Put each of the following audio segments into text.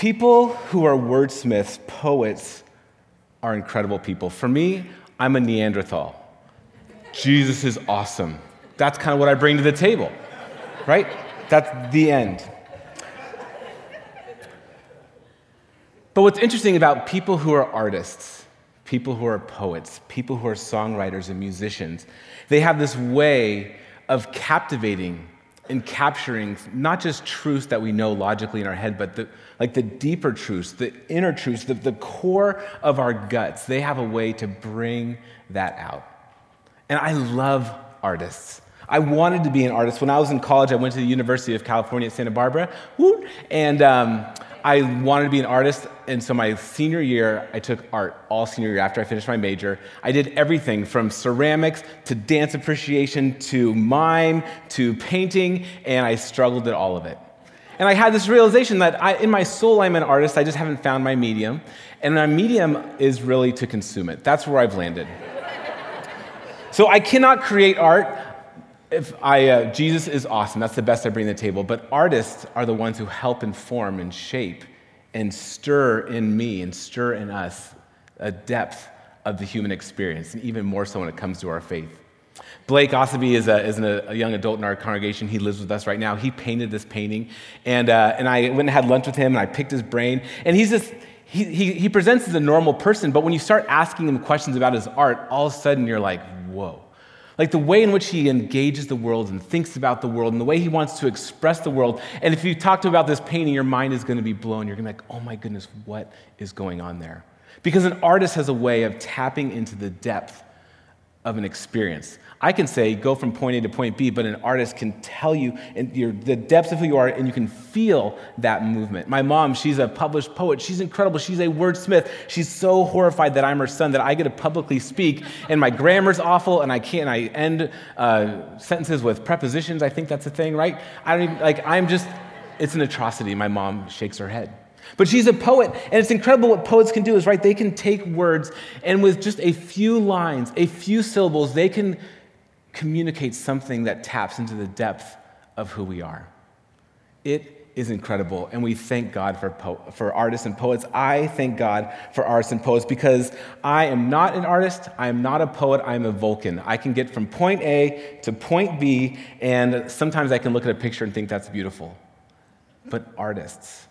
People who are wordsmiths, poets, are incredible people. For me, I'm a Neanderthal. Jesus is awesome. That's kind of what I bring to the table, right? That's the end. But what's interesting about people who are artists, people who are poets, people who are songwriters and musicians, they have this way of captivating and capturing not just truths that we know logically in our head, but the, like the deeper truths, the inner truths, the, the core of our guts. They have a way to bring that out. And I love artists. I wanted to be an artist. When I was in college, I went to the University of California at Santa Barbara, and um, I wanted to be an artist, and so my senior year, I took art all senior year after I finished my major. I did everything from ceramics to dance appreciation to mime to painting, and I struggled at all of it. And I had this realization that I, in my soul, I'm an artist, I just haven't found my medium. And my medium is really to consume it. That's where I've landed. so I cannot create art if I, uh, Jesus is awesome. That's the best I bring to the table. But artists are the ones who help inform and shape and stir in me and stir in us a depth of the human experience, and even more so when it comes to our faith. Blake Osseby is, a, is an, a young adult in our congregation. He lives with us right now. He painted this painting, and, uh, and I went and had lunch with him, and I picked his brain. And he's just, he, he, he presents as a normal person, but when you start asking him questions about his art, all of a sudden you're like, whoa like the way in which he engages the world and thinks about the world and the way he wants to express the world. And if you talk to him about this painting, your mind is going to be blown. You're going to be like, oh my goodness, what is going on there? Because an artist has a way of tapping into the depth of an experience. I can say go from point A to point B, but an artist can tell you the depths of who you are and you can feel that movement. My mom, she's a published poet. She's incredible. She's a wordsmith. She's so horrified that I'm her son that I get to publicly speak and my grammar's awful and I can't, I end uh, sentences with prepositions. I think that's a thing, right? I don't even, like, I'm just, it's an atrocity. My mom shakes her head. But she's a poet, and it's incredible what poets can do is, right? They can take words, and with just a few lines, a few syllables, they can communicate something that taps into the depth of who we are. It is incredible, and we thank God for, po- for artists and poets. I thank God for artists and poets because I am not an artist, I am not a poet, I am a Vulcan. I can get from point A to point B, and sometimes I can look at a picture and think that's beautiful. But artists,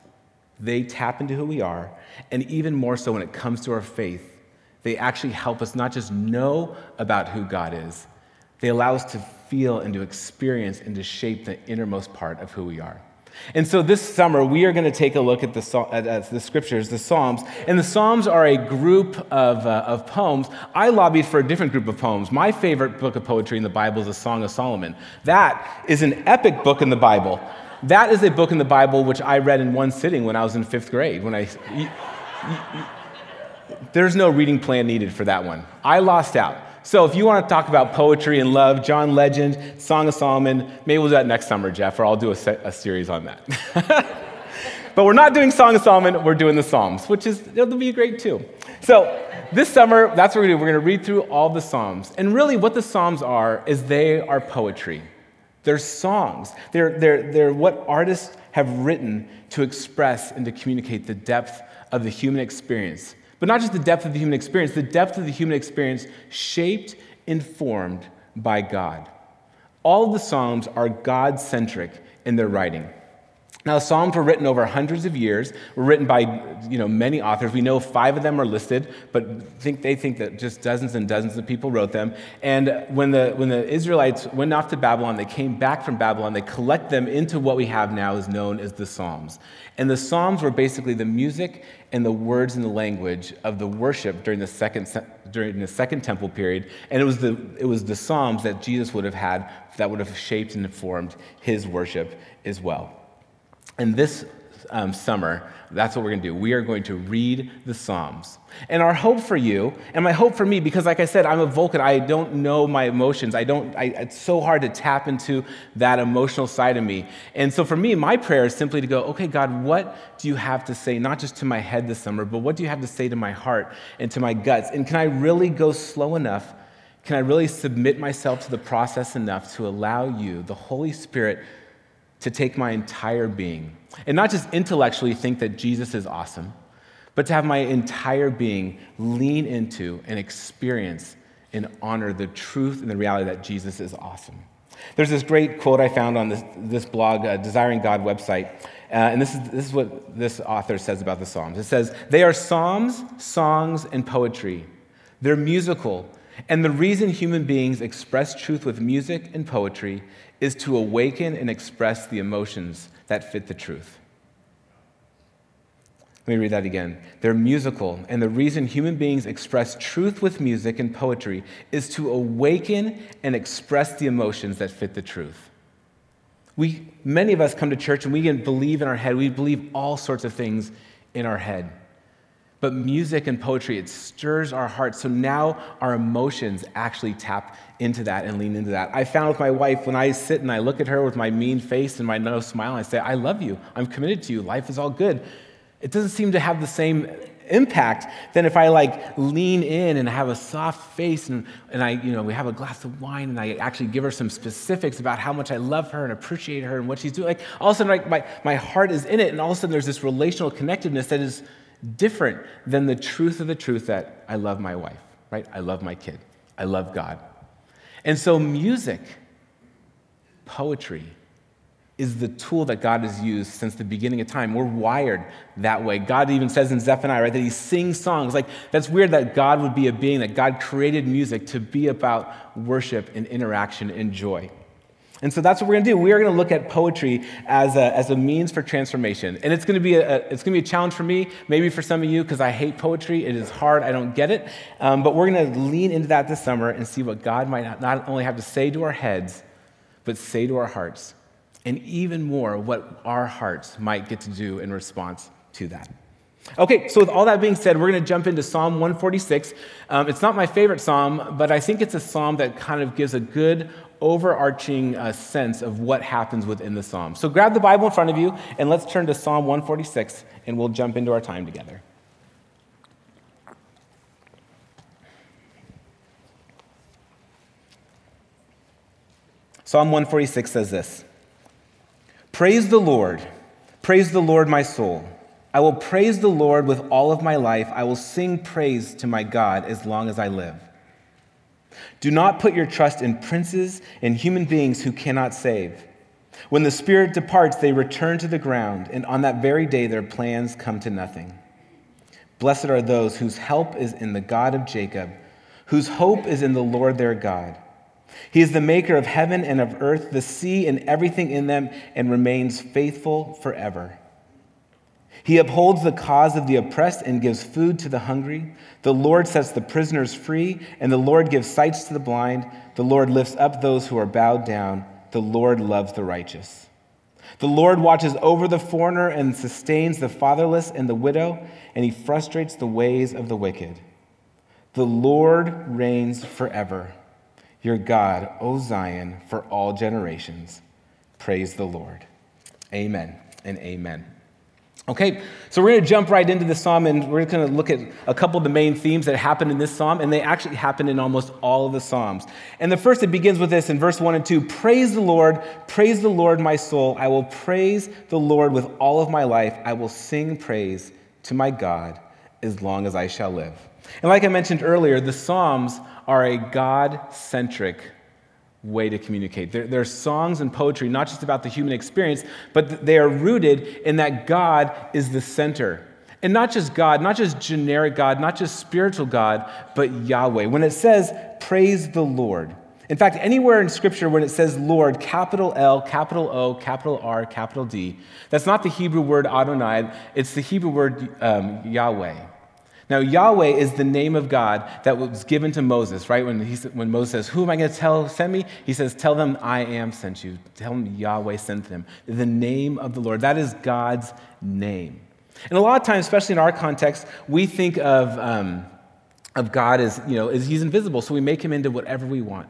they tap into who we are, and even more so when it comes to our faith, they actually help us not just know about who God is, they allow us to feel and to experience and to shape the innermost part of who we are. And so this summer, we are going to take a look at the, at, the scriptures, the Psalms. And the Psalms are a group of, uh, of poems. I lobbied for a different group of poems. My favorite book of poetry in the Bible is the Song of Solomon. That is an epic book in the Bible. That is a book in the Bible which I read in one sitting when I was in fifth grade. When I, there's no reading plan needed for that one. I lost out. So if you want to talk about poetry and love, John Legend, Song of Solomon, maybe we'll do that next summer, Jeff, or I'll do a, se- a series on that. but we're not doing Song of Solomon, we're doing the Psalms, which is, it'll be great too. So this summer, that's what we're going to do. We're going to read through all the Psalms. And really, what the Psalms are is they are poetry. They're songs. They're, they're, they're what artists have written to express and to communicate the depth of the human experience but not just the depth of the human experience, the depth of the human experience shaped, informed by God. All of the Psalms are God centric in their writing. Now, the Psalms were written over hundreds of years, were written by you know, many authors. We know five of them are listed, but think, they think that just dozens and dozens of people wrote them. And when the, when the Israelites went off to Babylon, they came back from Babylon, they collect them into what we have now is known as the Psalms. And the Psalms were basically the music and the words and the language of the worship during the second, during the second temple period. And it was, the, it was the Psalms that Jesus would have had that would have shaped and informed his worship as well. And this um, summer, that's what we're going to do. We are going to read the Psalms. And our hope for you, and my hope for me, because like I said, I'm a Vulcan, I don't know my emotions. I don't, I, it's so hard to tap into that emotional side of me. And so for me, my prayer is simply to go, okay, God, what do you have to say, not just to my head this summer, but what do you have to say to my heart and to my guts? And can I really go slow enough? Can I really submit myself to the process enough to allow you, the Holy Spirit, to take my entire being and not just intellectually think that Jesus is awesome, but to have my entire being lean into and experience and honor the truth and the reality that Jesus is awesome. There's this great quote I found on this, this blog, uh, Desiring God website, uh, and this is, this is what this author says about the Psalms. It says, They are psalms, songs, and poetry. They're musical, and the reason human beings express truth with music and poetry is to awaken and express the emotions that fit the truth. Let me read that again. They're musical, and the reason human beings express truth with music and poetry is to awaken and express the emotions that fit the truth. We, many of us come to church and we can believe in our head, we believe all sorts of things in our head. But music and poetry, it stirs our hearts. So now our emotions actually tap into that and lean into that. I found with my wife, when I sit and I look at her with my mean face and my no smile, I say, I love you. I'm committed to you. Life is all good. It doesn't seem to have the same impact than if I like lean in and have a soft face and, and I, you know, we have a glass of wine and I actually give her some specifics about how much I love her and appreciate her and what she's doing. Like all of a sudden, like my, my heart is in it, and all of a sudden there's this relational connectedness that is different than the truth of the truth that I love my wife, right? I love my kid. I love God. And so, music, poetry, is the tool that God has used since the beginning of time. We're wired that way. God even says in Zephaniah, right, that he sings songs. Like, that's weird that God would be a being, that God created music to be about worship and interaction and joy. And so that's what we're going to do. We are going to look at poetry as a, as a means for transformation. And it's going to be a, it's going to be a challenge for me, maybe for some of you, because I hate poetry. It is hard. I don't get it. Um, but we're going to lean into that this summer and see what God might not only have to say to our heads, but say to our hearts. And even more, what our hearts might get to do in response to that. Okay, so with all that being said, we're going to jump into Psalm 146. Um, it's not my favorite psalm, but I think it's a psalm that kind of gives a good overarching uh, sense of what happens within the psalm. So grab the Bible in front of you and let's turn to Psalm 146 and we'll jump into our time together. Psalm 146 says this Praise the Lord, praise the Lord, my soul. I will praise the Lord with all of my life. I will sing praise to my God as long as I live. Do not put your trust in princes and human beings who cannot save. When the Spirit departs, they return to the ground, and on that very day their plans come to nothing. Blessed are those whose help is in the God of Jacob, whose hope is in the Lord their God. He is the maker of heaven and of earth, the sea and everything in them, and remains faithful forever. He upholds the cause of the oppressed and gives food to the hungry. The Lord sets the prisoners free, and the Lord gives sights to the blind. The Lord lifts up those who are bowed down. The Lord loves the righteous. The Lord watches over the foreigner and sustains the fatherless and the widow, and he frustrates the ways of the wicked. The Lord reigns forever. Your God, O Zion, for all generations. Praise the Lord. Amen and amen. Okay, so we're going to jump right into the psalm and we're going to look at a couple of the main themes that happen in this psalm, and they actually happen in almost all of the psalms. And the first, it begins with this in verse 1 and 2 Praise the Lord, praise the Lord, my soul. I will praise the Lord with all of my life. I will sing praise to my God as long as I shall live. And like I mentioned earlier, the psalms are a God centric way to communicate. They're, they're, songs and poetry, not just about the human experience, but they are rooted in that God is the center. And not just God, not just generic God, not just spiritual God, but Yahweh. When it says, praise the Lord, in fact, anywhere in Scripture when it says Lord, capital L, capital O, capital R, capital D, that's not the Hebrew word Adonai, it's the Hebrew word um, Yahweh. Now, Yahweh is the name of God that was given to Moses, right? When, he, when Moses says, Who am I going to tell send me? He says, Tell them I am sent you. Tell them Yahweh sent them. The name of the Lord. That is God's name. And a lot of times, especially in our context, we think of, um, of God as, you know, as he's invisible, so we make him into whatever we want.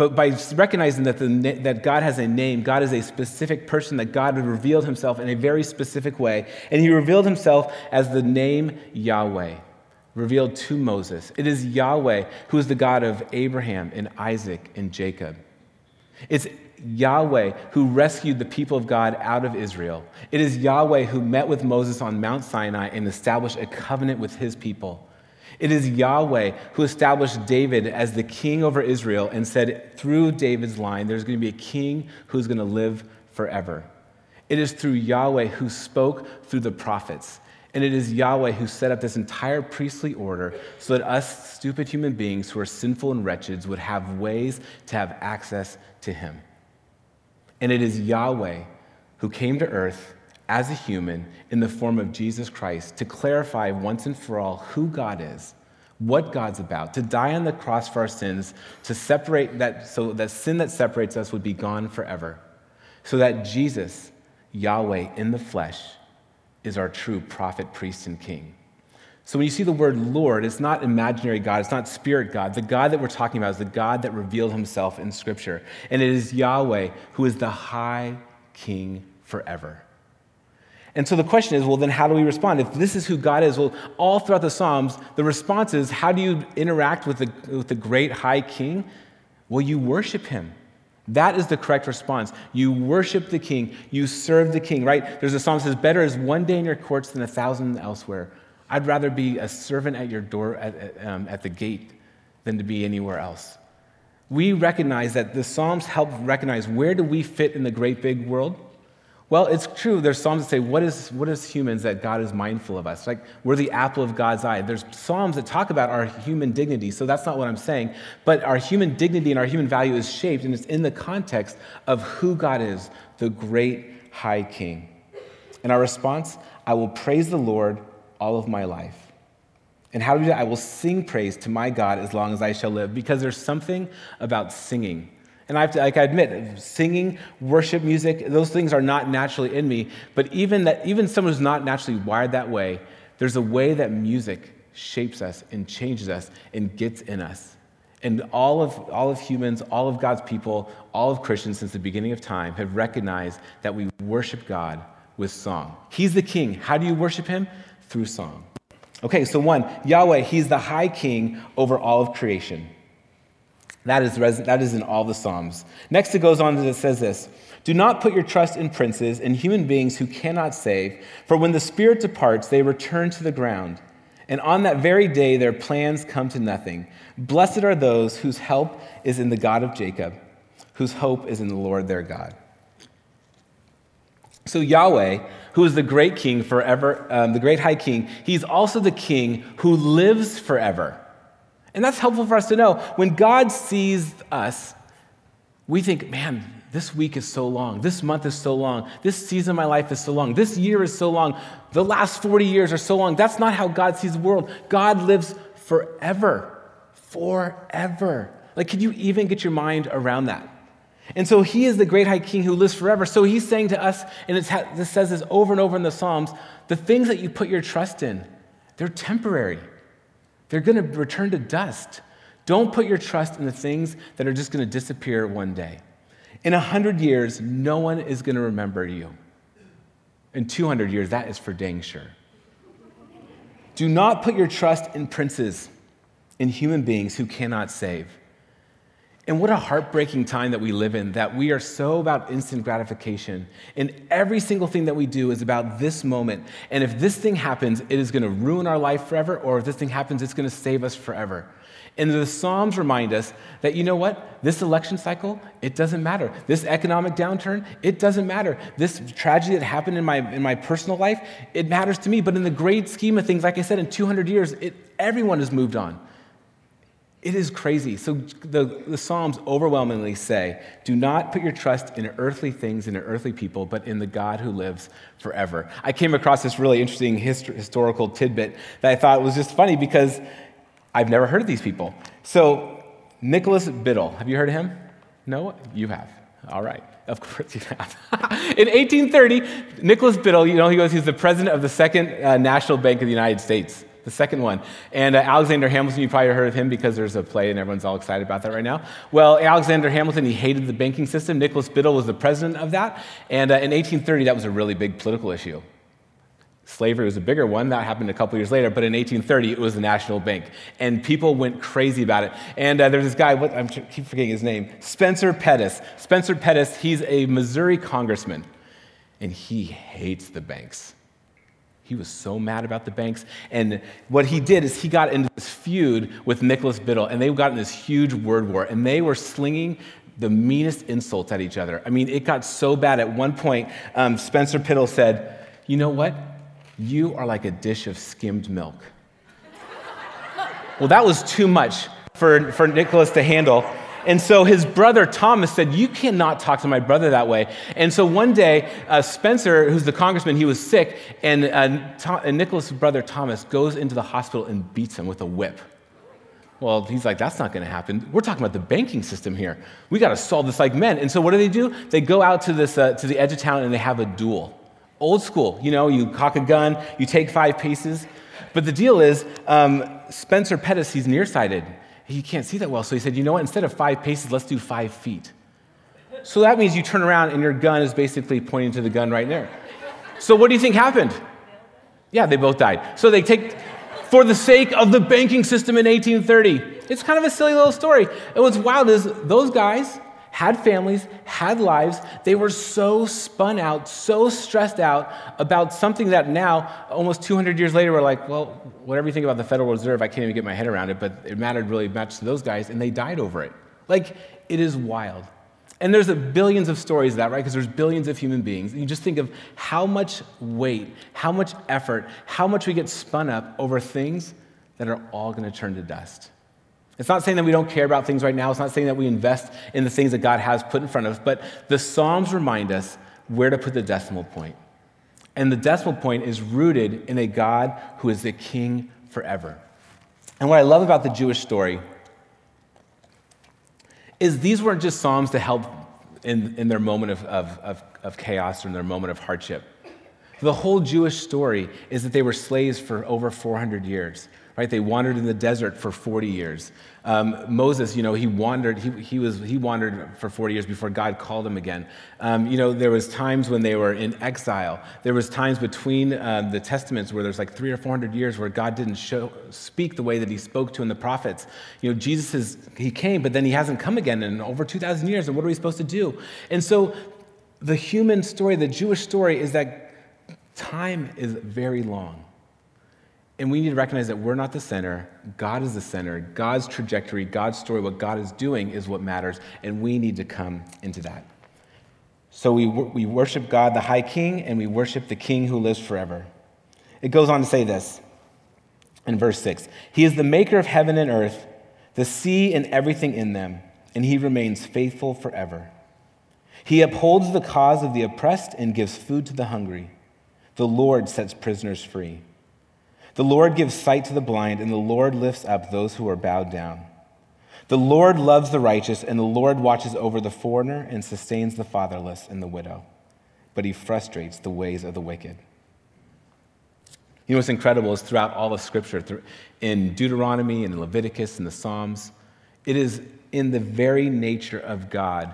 But by recognizing that, the, that God has a name, God is a specific person, that God revealed himself in a very specific way. And he revealed himself as the name Yahweh, revealed to Moses. It is Yahweh who is the God of Abraham and Isaac and Jacob. It's Yahweh who rescued the people of God out of Israel. It is Yahweh who met with Moses on Mount Sinai and established a covenant with his people. It is Yahweh who established David as the king over Israel and said, through David's line, there's going to be a king who's going to live forever. It is through Yahweh who spoke through the prophets. And it is Yahweh who set up this entire priestly order so that us stupid human beings who are sinful and wretched would have ways to have access to Him. And it is Yahweh who came to earth as a human in the form of Jesus Christ to clarify once and for all who God is, what God's about, to die on the cross for our sins, to separate that so that sin that separates us would be gone forever, so that Jesus, Yahweh in the flesh, is our true prophet, priest, and king. So when you see the word Lord, it's not imaginary God, it's not spirit God. The God that we're talking about is the God that revealed himself in Scripture. And it is Yahweh who is the high king forever. And so the question is well, then how do we respond? If this is who God is, well, all throughout the Psalms, the response is how do you interact with the, with the great high king? Well, you worship him. That is the correct response. You worship the king, you serve the king, right? There's a psalm that says, Better is one day in your courts than a thousand elsewhere. I'd rather be a servant at your door at, um, at the gate than to be anywhere else. We recognize that the Psalms help recognize where do we fit in the great big world? Well, it's true. There's Psalms that say, what is, what is humans that God is mindful of us? Like, we're the apple of God's eye. There's Psalms that talk about our human dignity, so that's not what I'm saying. But our human dignity and our human value is shaped, and it's in the context of who God is, the great high king. And our response, I will praise the Lord all of my life. And how do we do that? I will sing praise to my God as long as I shall live, because there's something about singing and I have to, like I admit, singing, worship music, those things are not naturally in me. But even that, even someone who's not naturally wired that way, there's a way that music shapes us and changes us and gets in us. And all of, all of humans, all of God's people, all of Christians since the beginning of time have recognized that we worship God with song. He's the king. How do you worship him? Through song. Okay, so one, Yahweh, he's the high king over all of creation. That is, that is in all the Psalms. Next, it goes on and it says this Do not put your trust in princes and human beings who cannot save, for when the Spirit departs, they return to the ground. And on that very day, their plans come to nothing. Blessed are those whose help is in the God of Jacob, whose hope is in the Lord their God. So, Yahweh, who is the great king forever, um, the great high king, he's also the king who lives forever. And that's helpful for us to know. When God sees us, we think, man, this week is so long. This month is so long. This season of my life is so long. This year is so long. The last 40 years are so long. That's not how God sees the world. God lives forever. Forever. Like, can you even get your mind around that? And so he is the great high king who lives forever. So he's saying to us, and it says this over and over in the Psalms the things that you put your trust in, they're temporary. They're going to return to dust. Don't put your trust in the things that are just going to disappear one day. In 100 years, no one is going to remember you. In 200 years, that is for dang sure. Do not put your trust in princes, in human beings who cannot save. And what a heartbreaking time that we live in, that we are so about instant gratification. And every single thing that we do is about this moment. And if this thing happens, it is going to ruin our life forever, or if this thing happens, it's going to save us forever. And the Psalms remind us that, you know what? This election cycle, it doesn't matter. This economic downturn, it doesn't matter. This tragedy that happened in my, in my personal life, it matters to me. But in the great scheme of things, like I said, in 200 years, it, everyone has moved on. It is crazy. So the, the Psalms overwhelmingly say do not put your trust in earthly things and in earthly people, but in the God who lives forever. I came across this really interesting hist- historical tidbit that I thought was just funny because I've never heard of these people. So, Nicholas Biddle, have you heard of him? No? You have. All right. Of course you have. in 1830, Nicholas Biddle, you know, he goes, he's the president of the Second uh, National Bank of the United States the second one. And uh, Alexander Hamilton, you probably heard of him because there's a play and everyone's all excited about that right now. Well, Alexander Hamilton, he hated the banking system. Nicholas Biddle was the president of that. And uh, in 1830, that was a really big political issue. slavery was a bigger one. That happened a couple years later. But in 1830, it was the National Bank. And people went crazy about it. And uh, there's this guy, what, I keep forgetting his name, Spencer Pettis. Spencer Pettis, he's a Missouri congressman. And he hates the banks. He was so mad about the banks. And what he did is he got into this feud with Nicholas Biddle, and they got in this huge word war. And they were slinging the meanest insults at each other. I mean, it got so bad. At one point, um, Spencer Pettis said, You know what? You are like a dish of skimmed milk. well, that was too much for, for Nicholas to handle. And so his brother Thomas said, You cannot talk to my brother that way. And so one day, uh, Spencer, who's the congressman, he was sick, and, uh, Tom, and Nicholas' brother Thomas goes into the hospital and beats him with a whip. Well, he's like, that's not going to happen. We're talking about the banking system here. We got to solve this like men. And so what do they do? They go out to, this, uh, to the edge of town and they have a duel. Old school, you know, you cock a gun, you take five paces. But the deal is, um, Spencer Pettis, he's nearsighted. He can't see that well. So he said, you know what? Instead of five paces, let's do five feet. So that means you turn around and your gun is basically pointing to the gun right there. So what do you think happened? Yeah, they both died. So they take, for the sake of the banking system in 1830. It's kind of a silly little story. And what's wild is those guys, had families, had lives. They were so spun out, so stressed out about something that now, almost 200 years later, we're like, well, whatever you think about the Federal Reserve, I can't even get my head around it, but it mattered really much to those guys, and they died over it. Like, it is wild. And there's billions of stories of that, right? Because there's billions of human beings. And you just think of how much weight, how much effort, how much we get spun up over things that are all going to turn to dust. It's not saying that we don't care about things right now. It's not saying that we invest in the things that God has put in front of us. But the Psalms remind us where to put the decimal point. And the decimal point is rooted in a God who is the king forever. And what I love about the Jewish story is these weren't just Psalms to help in, in their moment of, of, of, of chaos or in their moment of hardship. The whole Jewish story is that they were slaves for over 400 years right? They wandered in the desert for 40 years. Um, Moses, you know, he wandered, he, he, was, he wandered for 40 years before God called him again. Um, you know, there was times when they were in exile. There was times between uh, the testaments where there's like three or 400 years where God didn't show, speak the way that he spoke to in the prophets. You know, Jesus is, he came, but then he hasn't come again in over 2,000 years, and what are we supposed to do? And so the human story, the Jewish story is that time is very long. And we need to recognize that we're not the center. God is the center. God's trajectory, God's story, what God is doing is what matters. And we need to come into that. So we, we worship God, the high king, and we worship the king who lives forever. It goes on to say this in verse 6 He is the maker of heaven and earth, the sea and everything in them, and he remains faithful forever. He upholds the cause of the oppressed and gives food to the hungry. The Lord sets prisoners free. The Lord gives sight to the blind, and the Lord lifts up those who are bowed down. The Lord loves the righteous, and the Lord watches over the foreigner and sustains the fatherless and the widow, but he frustrates the ways of the wicked. You know what's incredible is throughout all of Scripture, in Deuteronomy and Leviticus and the Psalms, it is in the very nature of God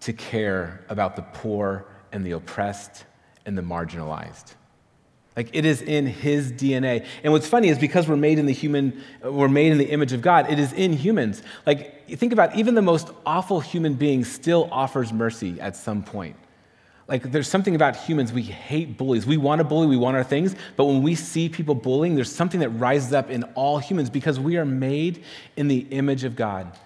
to care about the poor and the oppressed and the marginalized. Like it is in his DNA. And what's funny is because we're made in the human, we're made in the image of God, it is in humans. Like think about even the most awful human being still offers mercy at some point. Like there's something about humans, we hate bullies. We want to bully, we want our things, but when we see people bullying, there's something that rises up in all humans because we are made in the image of God.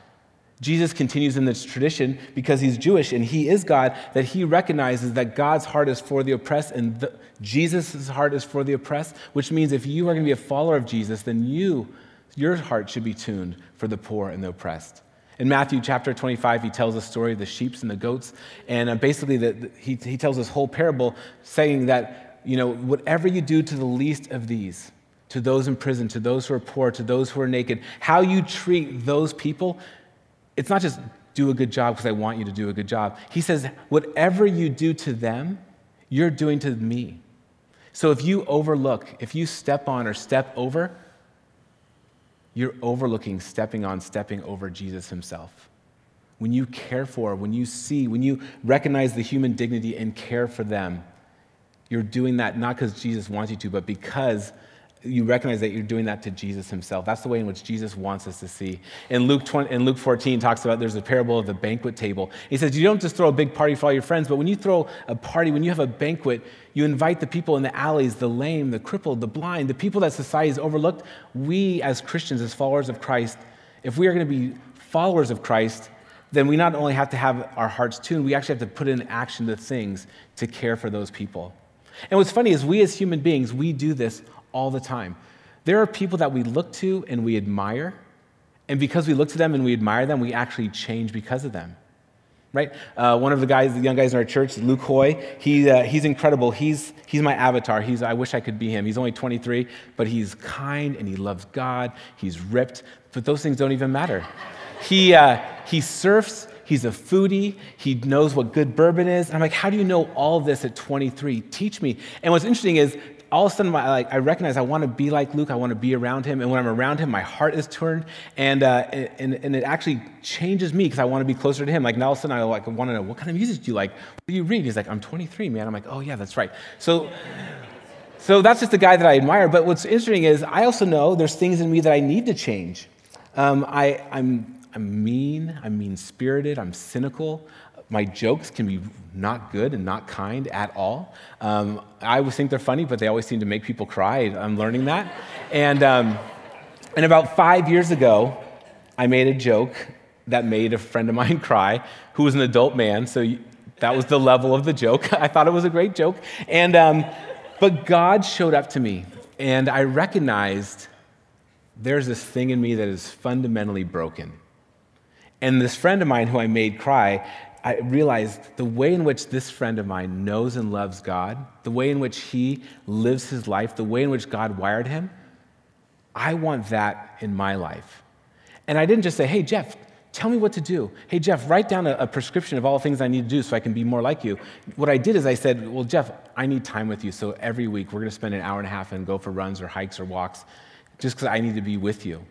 Jesus continues in this tradition because he's Jewish and he is God, that he recognizes that God's heart is for the oppressed and Jesus' heart is for the oppressed, which means if you are going to be a follower of Jesus, then you, your heart should be tuned for the poor and the oppressed. In Matthew chapter 25, he tells a story of the sheep and the goats. And uh, basically, the, the, he, he tells this whole parable saying that, you know, whatever you do to the least of these, to those in prison, to those who are poor, to those who are naked, how you treat those people, it's not just do a good job because I want you to do a good job. He says, whatever you do to them, you're doing to me. So if you overlook, if you step on or step over, you're overlooking, stepping on, stepping over Jesus himself. When you care for, when you see, when you recognize the human dignity and care for them, you're doing that not because Jesus wants you to, but because you recognize that you're doing that to Jesus himself. That's the way in which Jesus wants us to see. In Luke, 20, in Luke 14 talks about there's a parable of the banquet table. He says you don't just throw a big party for all your friends, but when you throw a party, when you have a banquet, you invite the people in the alleys, the lame, the crippled, the blind, the people that society has overlooked. We as Christians, as followers of Christ, if we are going to be followers of Christ, then we not only have to have our hearts tuned, we actually have to put in action the things to care for those people. And what's funny is we as human beings, we do this all the time. There are people that we look to and we admire, and because we look to them and we admire them, we actually change because of them. Right? Uh, one of the guys, the young guys in our church, Luke Hoy, he, uh, he's incredible. He's, he's my avatar. He's, I wish I could be him. He's only 23, but he's kind and he loves God. He's ripped, but those things don't even matter. He, uh, he surfs, he's a foodie, he knows what good bourbon is. And I'm like, how do you know all this at 23? Teach me. And what's interesting is all of a sudden, my, like, I recognize I want to be like Luke. I want to be around him. And when I'm around him, my heart is turned. And, uh, and, and it actually changes me because I want to be closer to him. Like now, all of a sudden, I like, want to know, what kind of music do you like? What do you read? He's like, I'm 23, man. I'm like, oh, yeah, that's right. So, so that's just the guy that I admire. But what's interesting is I also know there's things in me that I need to change. Um, I, I'm, I'm mean, I'm mean spirited, I'm cynical. My jokes can be not good and not kind at all. Um, I always think they're funny, but they always seem to make people cry. I'm learning that. And, um, and about five years ago, I made a joke that made a friend of mine cry who was an adult man. So that was the level of the joke. I thought it was a great joke. And, um, but God showed up to me, and I recognized there's this thing in me that is fundamentally broken. And this friend of mine who I made cry I realized the way in which this friend of mine knows and loves God, the way in which he lives his life, the way in which God wired him, I want that in my life. And I didn't just say, hey, Jeff, tell me what to do. Hey, Jeff, write down a, a, prescription of all the things I need to do so I can be more like you. What I did is I said, well, Jeff, I need time with you. So every week we're going to spend an hour and a half and go for runs or hikes or walks just because I need to be with you.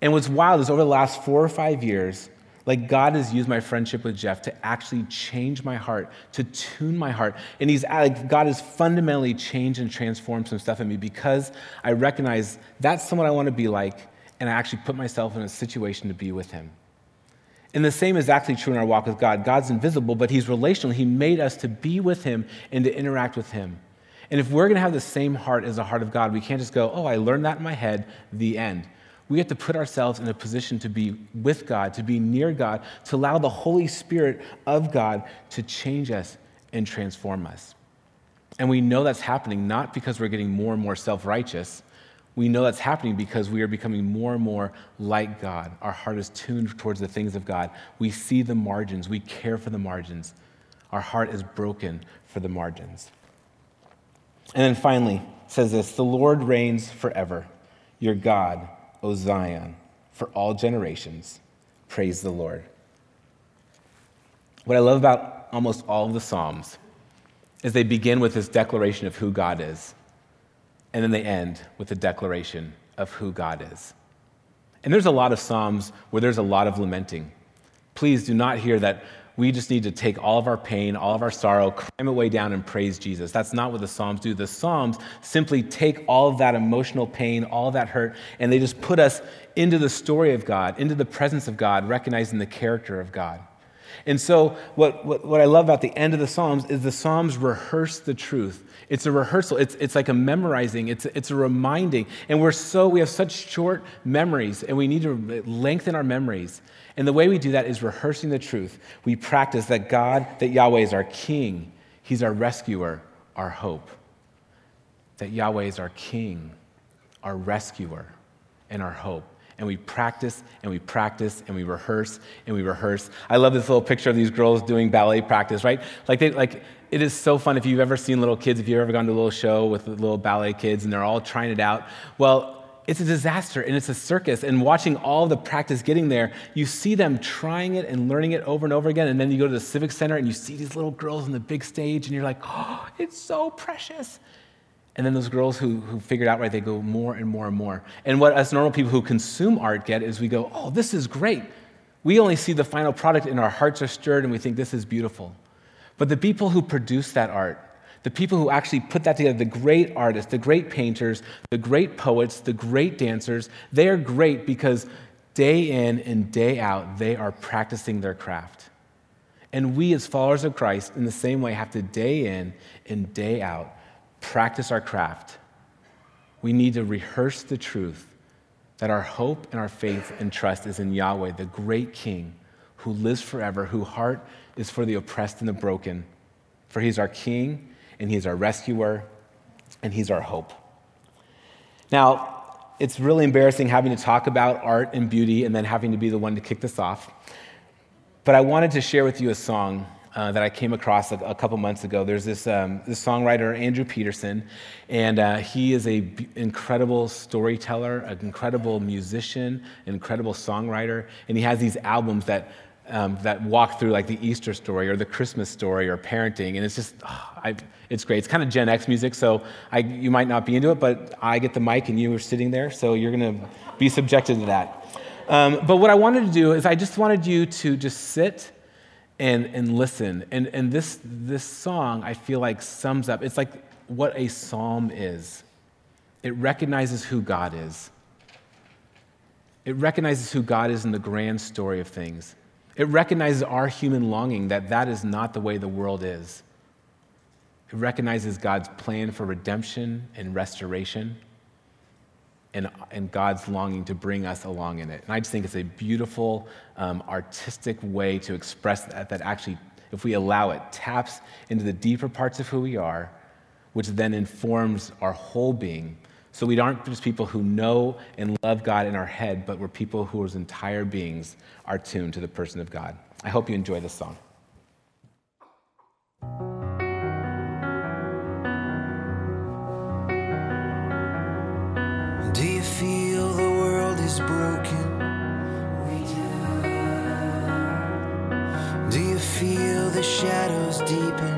And what's wild is over the last four or five years, like God has used my friendship with Jeff to actually change my heart, to tune my heart. And he's uh, like God has fundamentally changed and transformed some stuff in me because I recognize that's someone I want to be like, and I actually put myself in a situation to be with him. And the same is actually true in our walk with God. God's invisible, but He's relational. He made us to be with Him and to interact with Him. And if we're going to have the same heart as the heart of God, we can't just go, oh, I learned that in my head, the end. We have to put ourselves in a position to be with God, to be near God, to allow the Holy Spirit of God to change us and transform us. And we know that's happening not because we're getting more and more self righteous. We know that's happening because we are becoming more and more like God. Our heart is tuned towards the things of God. We see the margins, we care for the margins. Our heart is broken for the margins. And then finally, says this The Lord reigns forever. Your God O Zion, for all generations. Praise the Lord. What I love about almost all of the Psalms is they begin with this declaration of who God is, and then they end with a declaration of who God is. And there's a lot of Psalms where there's a lot of lamenting. Please do not hear that we just need to take all of our pain, all of our sorrow, cram it way down and praise Jesus. That's not what the Psalms do. The Psalms simply take all of that emotional pain, all that hurt, and they just put us into the story of God, into the presence of God, recognizing the character of God. And so, what, what, what, I love about the end of the Psalms is the Psalms rehearse the truth. It's a rehearsal. It's, it's like a memorizing. It's, it's a reminding. And we're so, we have such short memories, and we need to lengthen our memories. And the way we do that is rehearsing the truth. We practice that God, that Yahweh is our king, He's our rescuer, our hope. That Yahweh is our king, our rescuer, and our hope. And we practice and we practice and we rehearse and we rehearse. I love this little picture of these girls doing ballet practice, right? Like, they, like it is so fun if you've ever seen little kids, if you've ever gone to a little show with little ballet kids and they're all trying it out. Well, it's a disaster and it's a circus. And watching all the practice getting there, you see them trying it and learning it over and over again. And then you go to the Civic Center and you see these little girls on the big stage and you're like, oh, it's so precious. And then those girls who, who figured out right, they go more and more and more. And what us normal people who consume art get is we go, oh, this is great. We only see the final product and our hearts are stirred and we think this is beautiful. But the people who produce that art, the people who actually put that together, the great artists, the great painters, the great poets, the great dancers, they are great because day in and day out, they are practicing their craft. And we, as followers of Christ, in the same way, have to day in and day out practice our craft. We need to rehearse the truth that our hope and our faith and trust is in Yahweh, the great King who lives forever, whose heart is for the oppressed and the broken. For he's our King and he's our rescuer and he's our hope. Now, it's really embarrassing having to talk about art and beauty and then having to be the one to kick this off. But I wanted to share with you a song uh, that I came across a, a, couple months ago. There's this, um, this songwriter, Andrew Peterson, and uh, he is an b- incredible storyteller, an incredible musician, an incredible songwriter, and he has these albums that um, that walk through like the Easter story or the Christmas story or parenting, and it's just, oh, it's great. It's kind of Gen X music, so I, you might not be into it, but I get the mic and you are sitting there, so you're to be subjected to that. Um, but what I wanted to do is I just wanted you to just sit and, and listen. And, and this, this song, I feel like, sums up, it's like what a psalm is. It recognizes who God is. It recognizes who God is in the grand story of things. It recognizes our human longing that that is not the way the world is. It recognizes God's plan for redemption and restoration and, and God's longing to bring us along in it. And I just think it's a beautiful, um, artistic way to express that, that actually, if we allow it, taps into the deeper parts of who we are, which then informs our whole being so we aren't just people who know and love God in our head, but we're people whose entire beings are tuned to the person of God. I hope you enjoy this song. Feel the world is broken? We do. Do you feel the shadows deepen?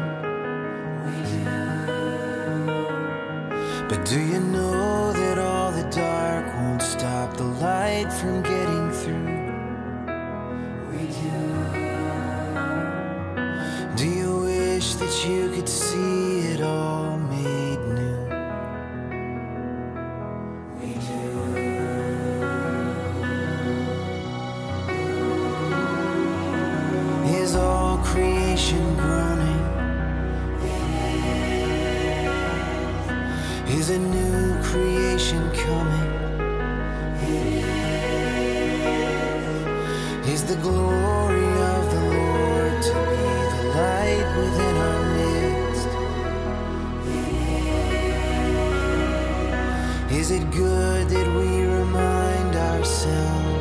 It good that we remind ourselves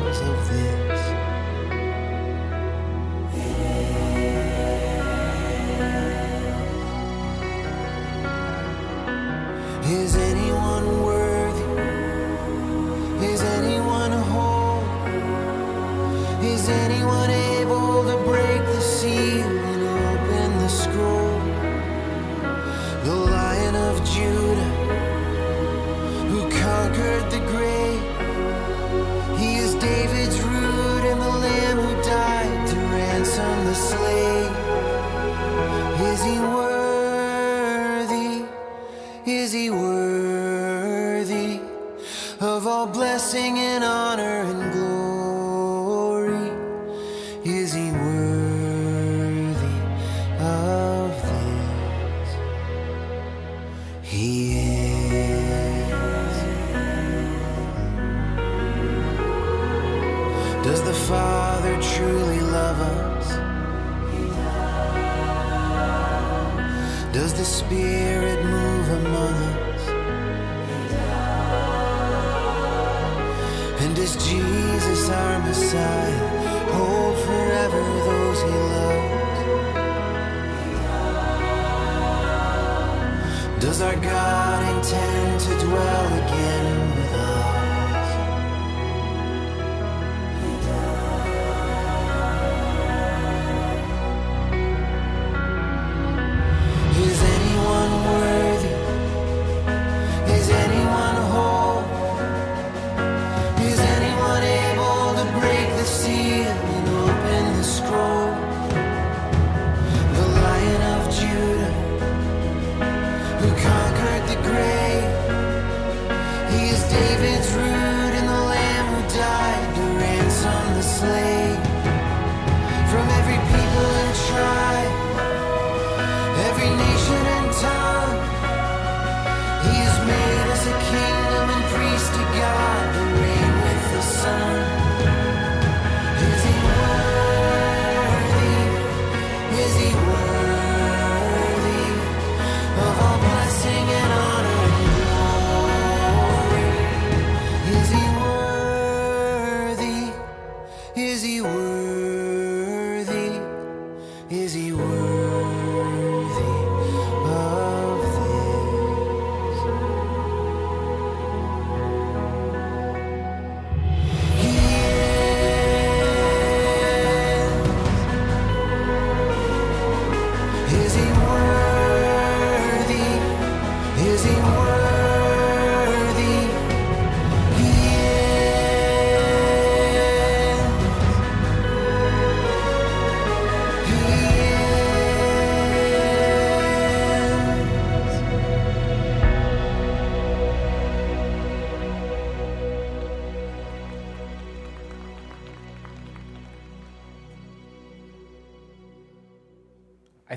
Truly love us? Does the Spirit move among us? And does Jesus, our Messiah, hold forever those he loves? Does our God intend to dwell again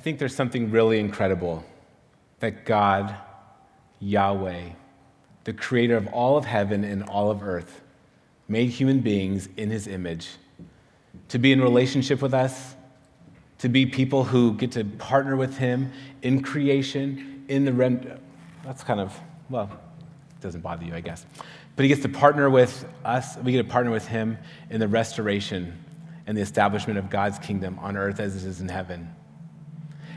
think there's something really incredible that God, Yahweh, the creator of all of heaven and all of earth, made human beings in his image to be in relationship with us, to be people who get to partner with him in creation, in the rem. That's kind of, well, it doesn't bother you, I guess. But he gets to partner with us, we get to partner with him in the restoration and the establishment of God's kingdom on earth as it is in heaven.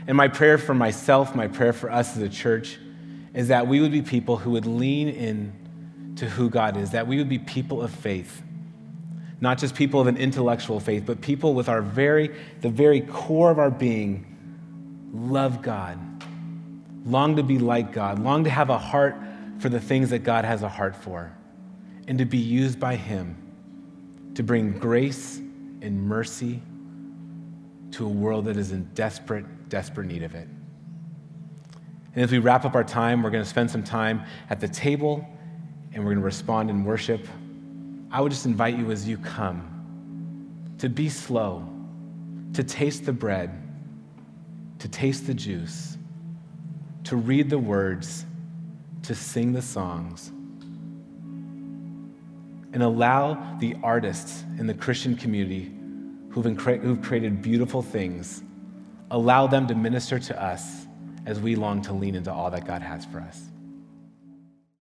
And my prayer for myself, my prayer for us as a church, is that we would be people who would lean in to who God is, that we would be people of faith. Not just people of an intellectual faith, but people with our very, the very core of our being, love God, long to be like God, long to have a heart for the things that God has a heart for, and to be used by Him to bring grace and mercy to a world that is in desperate desperate need of it. And as we wrap up our time, we're going to spend some time at the table and we're going to respond in worship. I would just invite you as you come to be slow, to taste the bread, to taste the juice, to read the words, to sing the songs, and allow the artists in the Christian community who've, created beautiful things allow them to minister to us as we long to lean into all that God has for us.